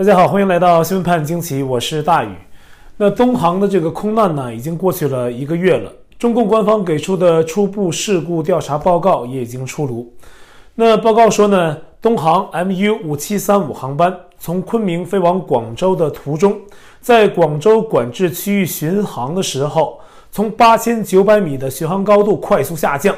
大家好，欢迎来到新闻判惊奇，我是大宇。那东航的这个空难呢，已经过去了一个月了。中共官方给出的初步事故调查报告也已经出炉。那报告说呢，东航 MU 五七三五航班从昆明飞往广州的途中，在广州管制区域巡航的时候，从八千九百米的巡航高度快速下降，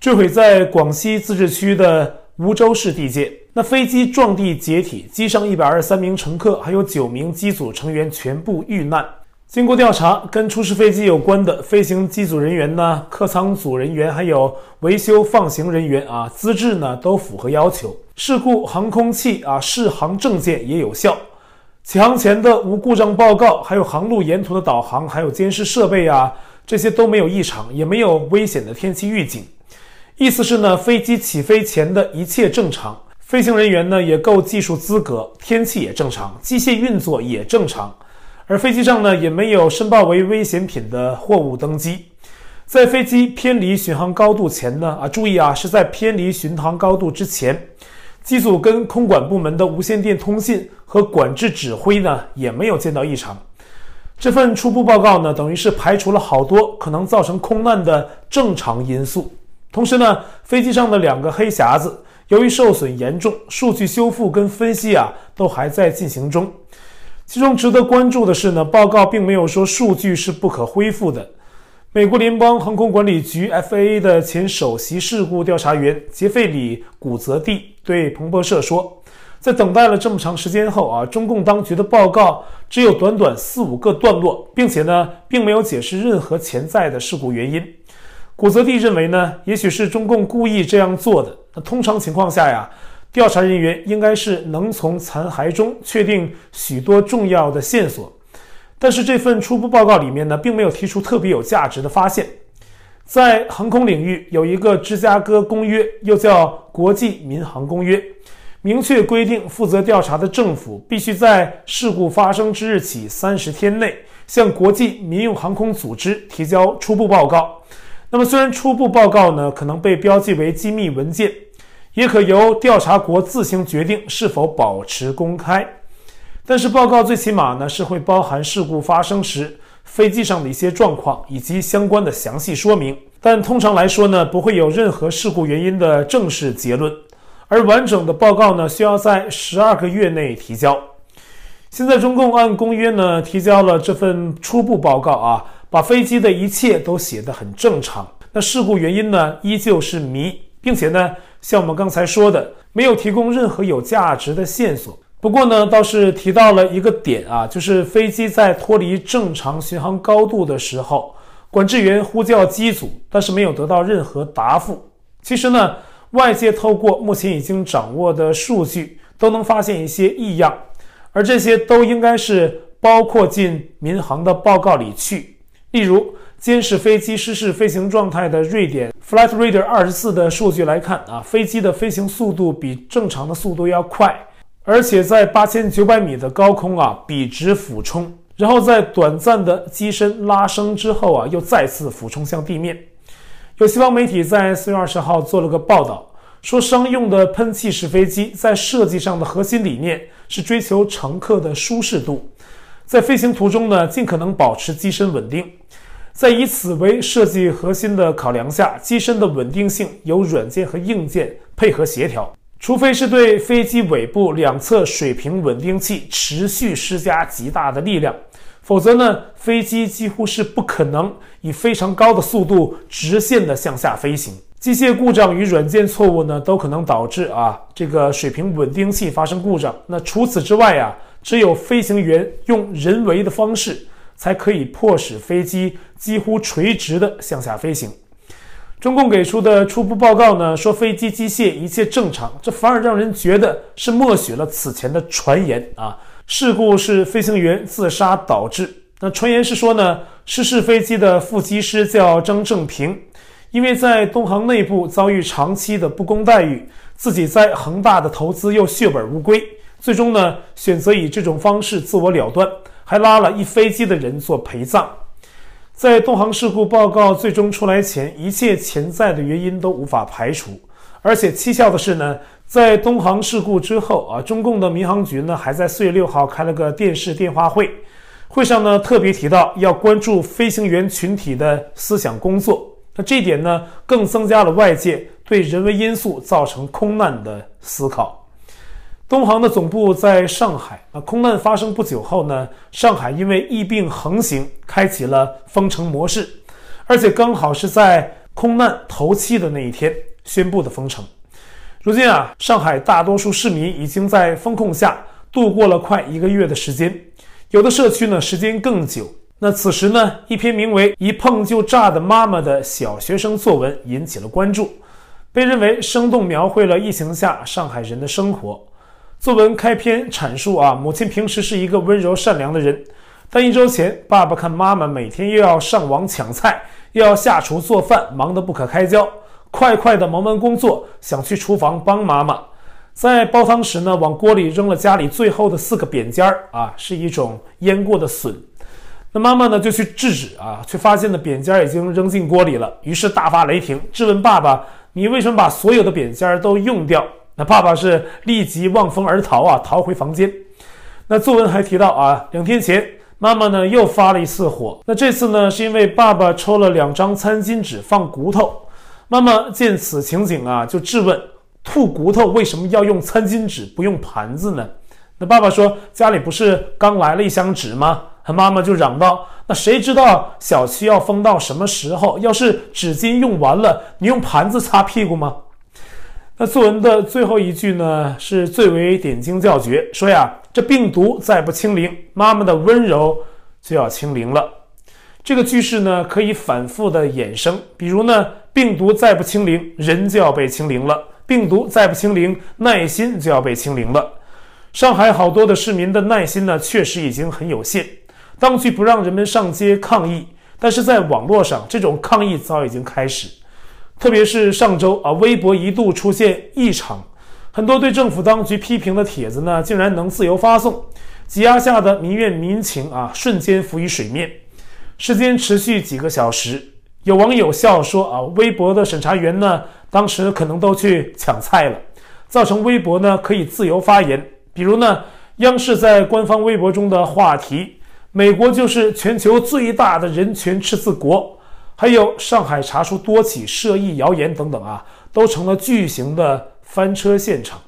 坠毁在广西自治区的梧州市地界。那飞机撞地解体，机上一百二十三名乘客还有九名机组成员全部遇难。经过调查，跟出事飞机有关的飞行机组人员呢、客舱组人员还有维修放行人员啊，资质呢都符合要求。事故航空器啊适航证件也有效。起航前的无故障报告，还有航路沿途的导航，还有监视设备啊，这些都没有异常，也没有危险的天气预警。意思是呢，飞机起飞前的一切正常。飞行人员呢也够技术资格，天气也正常，机械运作也正常，而飞机上呢也没有申报为危险品的货物登机。在飞机偏离巡航高度前呢，啊，注意啊，是在偏离巡航高度之前，机组跟空管部门的无线电通信和管制指挥呢也没有见到异常。这份初步报告呢，等于是排除了好多可能造成空难的正常因素，同时呢，飞机上的两个黑匣子。由于受损严重，数据修复跟分析啊都还在进行中。其中值得关注的是呢，报告并没有说数据是不可恢复的。美国联邦航空管理局 FAA 的前首席事故调查员杰费里·古泽蒂对彭博社说，在等待了这么长时间后啊，中共当局的报告只有短短四五个段落，并且呢，并没有解释任何潜在的事故原因。古泽蒂认为呢，也许是中共故意这样做的。那通常情况下呀，调查人员应该是能从残骸中确定许多重要的线索。但是这份初步报告里面呢，并没有提出特别有价值的发现。在航空领域有一个芝加哥公约，又叫国际民航公约，明确规定负责调查的政府必须在事故发生之日起三十天内向国际民用航空组织提交初步报告。那么，虽然初步报告呢可能被标记为机密文件，也可由调查国自行决定是否保持公开，但是报告最起码呢是会包含事故发生时飞机上的一些状况以及相关的详细说明，但通常来说呢不会有任何事故原因的正式结论，而完整的报告呢需要在十二个月内提交。现在中共按公约呢提交了这份初步报告啊。把飞机的一切都写得很正常，那事故原因呢，依旧是谜，并且呢，像我们刚才说的，没有提供任何有价值的线索。不过呢，倒是提到了一个点啊，就是飞机在脱离正常巡航高度的时候，管制员呼叫机组，但是没有得到任何答复。其实呢，外界透过目前已经掌握的数据，都能发现一些异样，而这些都应该是包括进民航的报告里去。例如，监视飞机失事飞行状态的瑞典 Flight Radar 二十四的数据来看啊，飞机的飞行速度比正常的速度要快，而且在八千九百米的高空啊笔直俯冲，然后在短暂的机身拉升之后啊，又再次俯冲向地面。有西方媒体在四月二十号做了个报道，说商用的喷气式飞机在设计上的核心理念是追求乘客的舒适度。在飞行途中呢，尽可能保持机身稳定。在以此为设计核心的考量下，机身的稳定性由软件和硬件配合协调。除非是对飞机尾部两侧水平稳定器持续施加极大的力量，否则呢，飞机几乎是不可能以非常高的速度直线的向下飞行。机械故障与软件错误呢，都可能导致啊这个水平稳定器发生故障。那除此之外啊。只有飞行员用人为的方式，才可以迫使飞机几乎垂直的向下飞行。中共给出的初步报告呢，说飞机机械一切正常，这反而让人觉得是默许了此前的传言啊。事故是飞行员自杀导致。那传言是说呢，失事飞机的副机师叫张正平，因为在东航内部遭遇长期的不公待遇，自己在恒大的投资又血本无归。最终呢，选择以这种方式自我了断，还拉了一飞机的人做陪葬。在东航事故报告最终出来前，一切潜在的原因都无法排除。而且蹊跷的是呢，在东航事故之后啊，中共的民航局呢还在四月六号开了个电视电话会，会上呢特别提到要关注飞行员群体的思想工作。那这一点呢，更增加了外界对人为因素造成空难的思考。东航的总部在上海，那空难发生不久后呢，上海因为疫病横行，开启了封城模式，而且刚好是在空难头七的那一天宣布的封城。如今啊，上海大多数市民已经在封控下度过了快一个月的时间，有的社区呢时间更久。那此时呢，一篇名为《一碰就炸的妈妈》的小学生作文引起了关注，被认为生动描绘了疫情下上海人的生活。作文开篇阐述啊，母亲平时是一个温柔善良的人，但一周前，爸爸看妈妈每天又要上网抢菜，又要下厨做饭，忙得不可开交，快快的忙完工作，想去厨房帮妈妈，在煲汤时呢，往锅里扔了家里最后的四个扁尖儿啊，是一种腌过的笋。那妈妈呢就去制止啊，却发现呢扁尖已经扔进锅里了，于是大发雷霆，质问爸爸：“你为什么把所有的扁尖儿都用掉？”那爸爸是立即望风而逃啊，逃回房间。那作文还提到啊，两天前妈妈呢又发了一次火，那这次呢是因为爸爸抽了两张餐巾纸放骨头，妈妈见此情景啊，就质问：吐骨头为什么要用餐巾纸不用盘子呢？那爸爸说：“家里不是刚来了一箱纸吗？”他妈妈就嚷道：“那谁知道小区要封到什么时候？要是纸巾用完了，你用盘子擦屁股吗？”那作文的最后一句呢，是最为点睛叫绝，说呀：“这病毒再不清零，妈妈的温柔就要清零了。”这个句式呢，可以反复的衍生，比如呢，病毒再不清零，人就要被清零了；病毒再不清零，耐心就要被清零了。上海好多的市民的耐心呢，确实已经很有限。当局不让人们上街抗议，但是在网络上，这种抗议早已经开始。特别是上周啊，微博一度出现异常，很多对政府当局批评的帖子呢，竟然能自由发送，挤压下的民怨民情啊，瞬间浮于水面。时间持续几个小时，有网友笑说啊，微博的审查员呢，当时可能都去抢菜了，造成微博呢可以自由发言。比如呢，央视在官方微博中的话题。美国就是全球最大的人权赤字国，还有上海查出多起涉疫谣言等等啊，都成了巨型的翻车现场。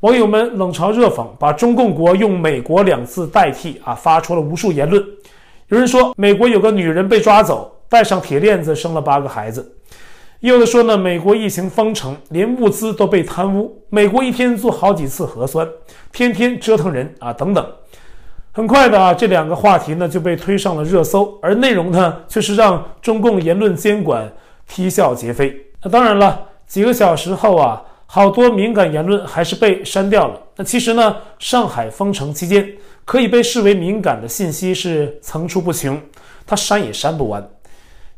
网友们冷嘲热讽，把中共国用美国两字代替啊，发出了无数言论。有人说美国有个女人被抓走，带上铁链子生了八个孩子；有的说呢，美国疫情封城，连物资都被贪污，美国一天做好几次核酸，天天折腾人啊，等等。很快的啊，这两个话题呢就被推上了热搜，而内容呢却是让中共言论监管啼笑皆非。那当然了，几个小时后啊，好多敏感言论还是被删掉了。那其实呢，上海封城期间可以被视为敏感的信息是层出不穷，它删也删不完。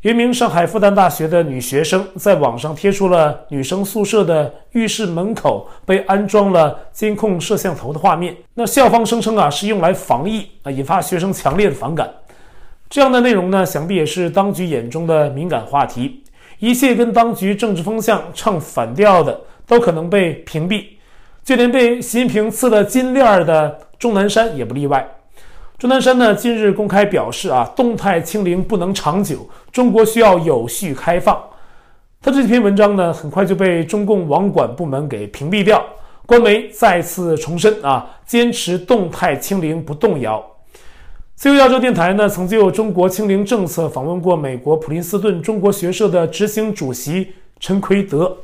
一名上海复旦大学的女学生在网上贴出了女生宿舍的浴室门口被安装了监控摄像头的画面。那校方声称啊是用来防疫啊，引发学生强烈的反感。这样的内容呢，想必也是当局眼中的敏感话题。一切跟当局政治风向唱反调的，都可能被屏蔽。就连被习近平赐了金链的钟南山也不例外。钟南山呢，近日公开表示啊，动态清零不能长久，中国需要有序开放。他这篇文章呢，很快就被中共网管部门给屏蔽掉。官媒再次重申啊，坚持动态清零不动摇。自由亚洲电台呢，曾就中国清零政策访问过美国普林斯顿中国学社的执行主席陈奎德，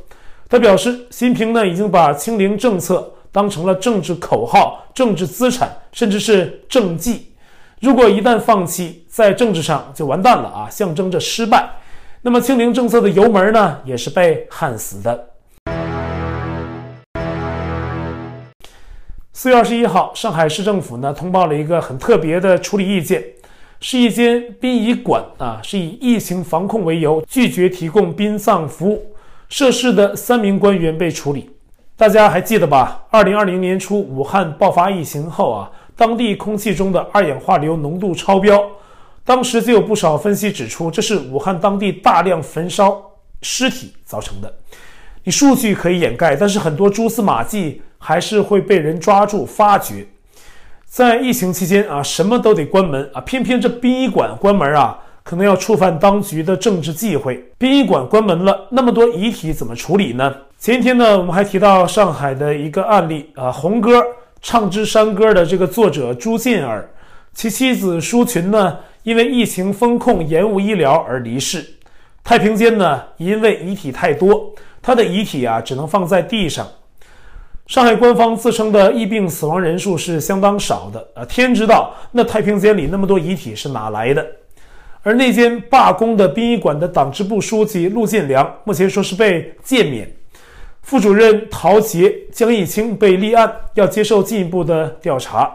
他表示，习近平呢已经把清零政策。当成了政治口号、政治资产，甚至是政绩。如果一旦放弃，在政治上就完蛋了啊，象征着失败。那么清零政策的油门呢，也是被焊死的。四月二十一号，上海市政府呢通报了一个很特别的处理意见，是一间殡仪馆啊，是以疫情防控为由拒绝提供殡葬服务，涉事的三名官员被处理。大家还记得吧？二零二零年初，武汉爆发疫情后啊，当地空气中的二氧化硫浓度超标，当时就有不少分析指出，这是武汉当地大量焚烧尸体造成的。你数据可以掩盖，但是很多蛛丝马迹还是会被人抓住发掘。在疫情期间啊，什么都得关门啊，偏偏这殡仪馆关门啊，可能要触犯当局的政治忌讳。殡仪馆关门了，那么多遗体怎么处理呢？前一天呢，我们还提到上海的一个案例啊，红歌《唱支山歌》的这个作者朱进尔，其妻子舒群呢，因为疫情封控延误医疗而离世。太平间呢，因为遗体太多，他的遗体啊只能放在地上。上海官方自称的疫病死亡人数是相当少的啊，天知道那太平间里那么多遗体是哪来的。而那间罢工的殡仪馆的党支部书记陆建良，目前说是被诫免，副主任陶杰、江义清被立案，要接受进一步的调查。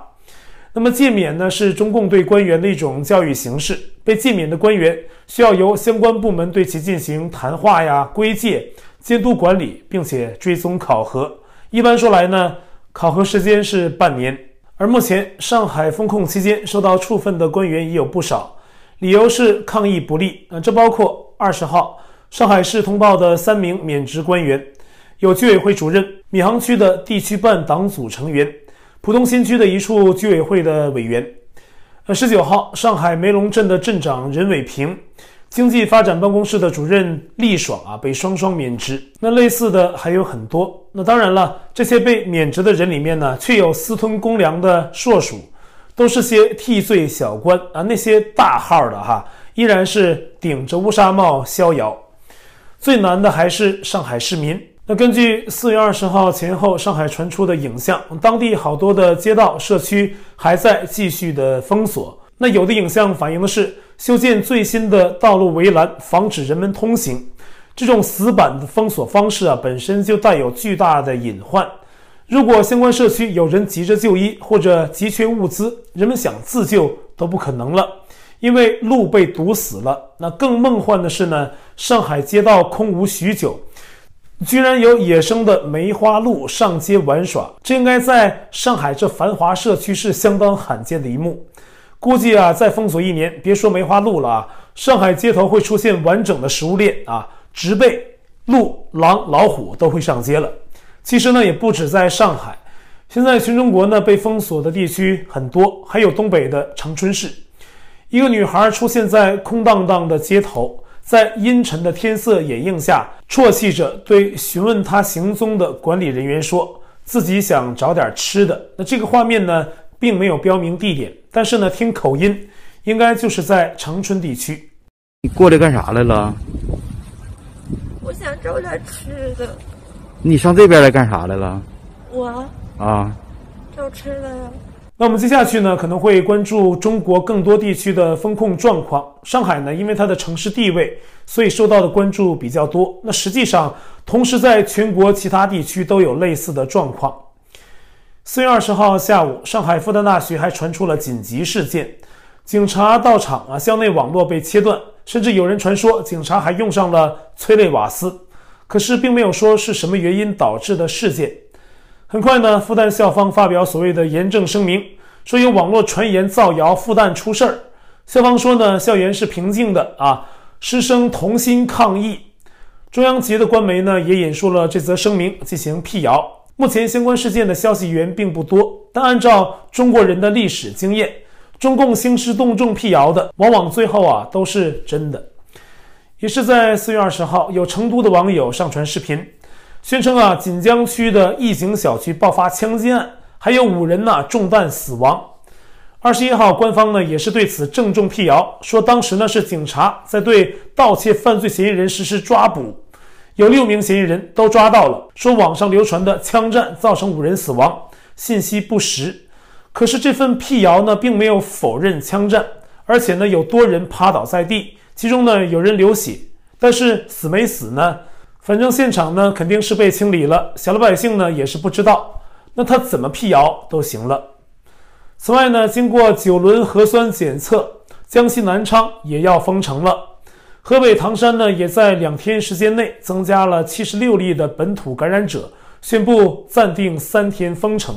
那么诫免呢，是中共对官员的一种教育形式，被诫免的官员需要由相关部门对其进行谈话呀、归诫、监督管理，并且追踪考核。一般说来呢，考核时间是半年。而目前上海封控期间受到处分的官员也有不少，理由是抗疫不力。呃，这包括二十号上海市通报的三名免职官员，有居委会主任、闵行区的地区办党组成员、浦东新区的一处居委会的委员。呃，十九号上海梅龙镇的镇长任伟平。经济发展办公室的主任厉爽啊，被双双免职。那类似的还有很多。那当然了，这些被免职的人里面呢，却有私吞公粮的硕鼠，都是些替罪小官啊。那些大号的哈，依然是顶着乌纱帽逍遥。最难的还是上海市民。那根据四月二十号前后上海传出的影像，当地好多的街道社区还在继续的封锁。那有的影像反映的是。修建最新的道路围栏，防止人们通行。这种死板的封锁方式啊，本身就带有巨大的隐患。如果相关社区有人急着就医或者急缺物资，人们想自救都不可能了，因为路被堵死了。那更梦幻的是呢，上海街道空无许久，居然有野生的梅花鹿上街玩耍。这应该在上海这繁华社区是相当罕见的一幕。估计啊，再封锁一年，别说梅花鹿了啊，上海街头会出现完整的食物链啊，植被、鹿、狼、老虎都会上街了。其实呢，也不止在上海，现在全中国呢被封锁的地区很多，还有东北的长春市，一个女孩出现在空荡荡的街头，在阴沉的天色掩映下，啜泣着对询问她行踪的管理人员说自己想找点吃的。那这个画面呢，并没有标明地点。但是呢，听口音，应该就是在长春地区。你过来干啥来了？我想找点吃的。你上这边来干啥来了？我啊，找吃的呀。那我们接下去呢，可能会关注中国更多地区的风控状况。上海呢，因为它的城市地位，所以受到的关注比较多。那实际上，同时在全国其他地区都有类似的状况。四月二十号下午，上海复旦大学还传出了紧急事件，警察到场啊，校内网络被切断，甚至有人传说警察还用上了催泪瓦斯，可是并没有说是什么原因导致的事件。很快呢，复旦校方发表所谓的严正声明，说有网络传言造谣复旦出事儿。校方说呢，校园是平静的啊，师生同心抗疫。中央级的官媒呢也引述了这则声明进行辟谣。目前相关事件的消息源并不多，但按照中国人的历史经验，中共兴师动众辟谣的，往往最后啊都是真的。也是在四月二十号，有成都的网友上传视频，宣称啊锦江区的逸景小区爆发枪击案，还有五人呢、中弹死亡。二十一号，官方呢也是对此郑重辟谣，说当时呢是警察在对盗窃犯罪嫌疑人实施抓捕。有六名嫌疑人都抓到了，说网上流传的枪战造成五人死亡，信息不实。可是这份辟谣呢，并没有否认枪战，而且呢，有多人趴倒在地，其中呢有人流血，但是死没死呢？反正现场呢肯定是被清理了，小老百姓呢也是不知道。那他怎么辟谣都行了。此外呢，经过九轮核酸检测，江西南昌也要封城了。河北唐山呢，也在两天时间内增加了七十六例的本土感染者，宣布暂定三天封城。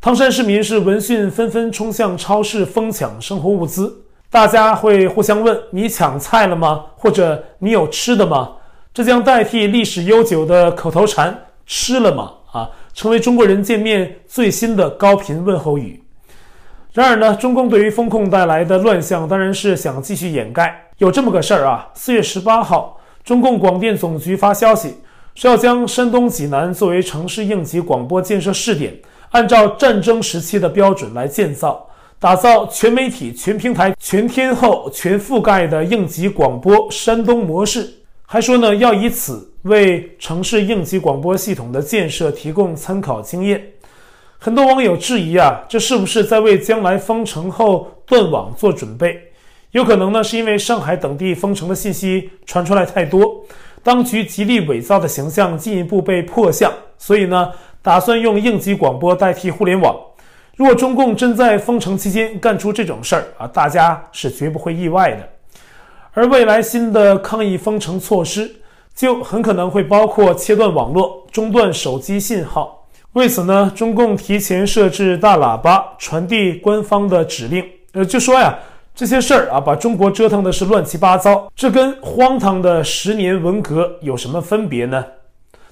唐山市民是闻讯纷纷冲向超市疯抢生活物资，大家会互相问：“你抢菜了吗？”或者“你有吃的吗？”这将代替历史悠久的口头禅“吃了吗”啊，成为中国人见面最新的高频问候语。然而呢，中共对于封控带来的乱象，当然是想继续掩盖。有这么个事儿啊，四月十八号，中共广电总局发消息，说要将山东济南作为城市应急广播建设试点，按照战争时期的标准来建造，打造全媒体、全平台、全天候、全覆盖的应急广播山东模式。还说呢，要以此为城市应急广播系统的建设提供参考经验。很多网友质疑啊，这是不是在为将来封城后断网做准备？有可能呢，是因为上海等地封城的信息传出来太多，当局极力伪造的形象进一步被破相，所以呢，打算用应急广播代替互联网。如果中共真在封城期间干出这种事儿啊，大家是绝不会意外的。而未来新的抗疫封城措施，就很可能会包括切断网络、中断手机信号。为此呢，中共提前设置大喇叭，传递官方的指令。呃，就说呀，这些事儿啊，把中国折腾的是乱七八糟。这跟荒唐的十年文革有什么分别呢？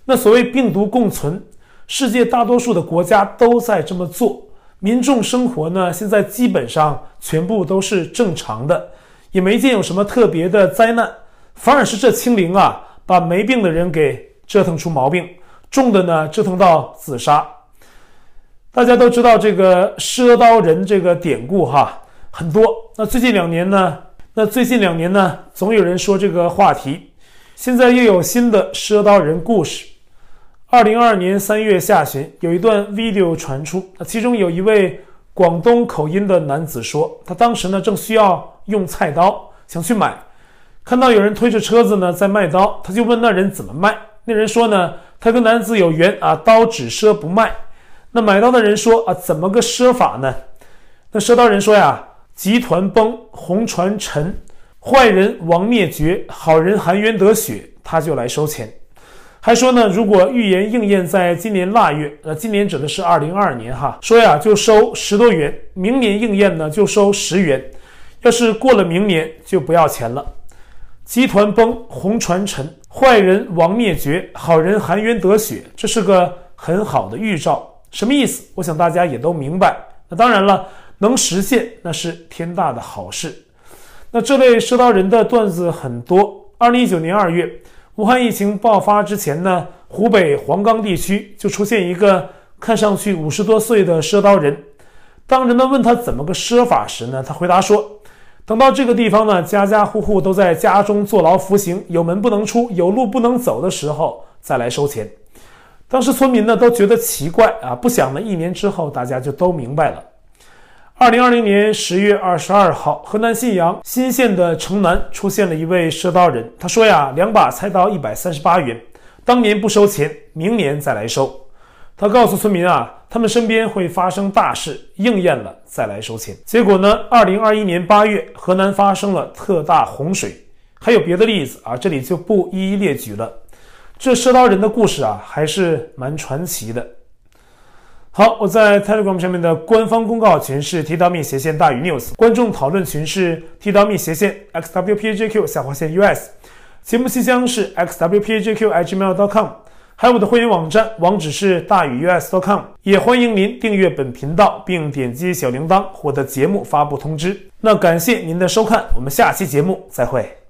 那所谓病毒共存，世界大多数的国家都在这么做，民众生活呢，现在基本上全部都是正常的，也没见有什么特别的灾难，反而是这清零啊，把没病的人给折腾出毛病。重的呢，折腾到自杀。大家都知道这个赊刀人这个典故哈，很多。那最近两年呢，那最近两年呢，总有人说这个话题。现在又有新的赊刀人故事。二零二二年三月下旬，有一段 video 传出，其中有一位广东口音的男子说，他当时呢正需要用菜刀，想去买，看到有人推着车子呢在卖刀，他就问那人怎么卖。那人说呢。他跟男子有缘啊，刀只赊不卖。那买刀的人说啊，怎么个赊法呢？那赊刀人说呀，集团崩，红船沉，坏人亡灭绝，好人含冤得雪，他就来收钱。还说呢，如果预言应验在今年腊月，呃，今年指的是二零二二年哈，说呀就收十多元，明年应验呢就收十元，要是过了明年就不要钱了。集团崩，红船沉，坏人亡灭绝，好人含冤得雪，这是个很好的预兆。什么意思？我想大家也都明白。那当然了，能实现那是天大的好事。那这类赊刀人的段子很多。二零一九年二月，武汉疫情爆发之前呢，湖北黄冈地区就出现一个看上去五十多岁的赊刀人。当人们问他怎么个赊法时呢，他回答说。等到这个地方呢，家家户户都在家中坐牢服刑，有门不能出，有路不能走的时候，再来收钱。当时村民呢都觉得奇怪啊，不想呢，一年之后大家就都明白了。二零二零年十月二十二号，河南信阳新县的城南出现了一位赊刀人，他说呀，两把菜刀一百三十八元，当年不收钱，明年再来收。他告诉村民啊，他们身边会发生大事，应验了再来收钱。结果呢，二零二一年八月，河南发生了特大洪水，还有别的例子啊，这里就不一一列举了。这赊刀人的故事啊，还是蛮传奇的。好，我在 Telegram 上面的官方公告群是 t.me 斜线大于 news，观众讨论群是 t.me 斜线 xwpajq 下划线 us，节目信箱是 xwpajq@gmail.com。还有我的会员网站，网址是大宇 us.com，也欢迎您订阅本频道，并点击小铃铛获得节目发布通知。那感谢您的收看，我们下期节目再会。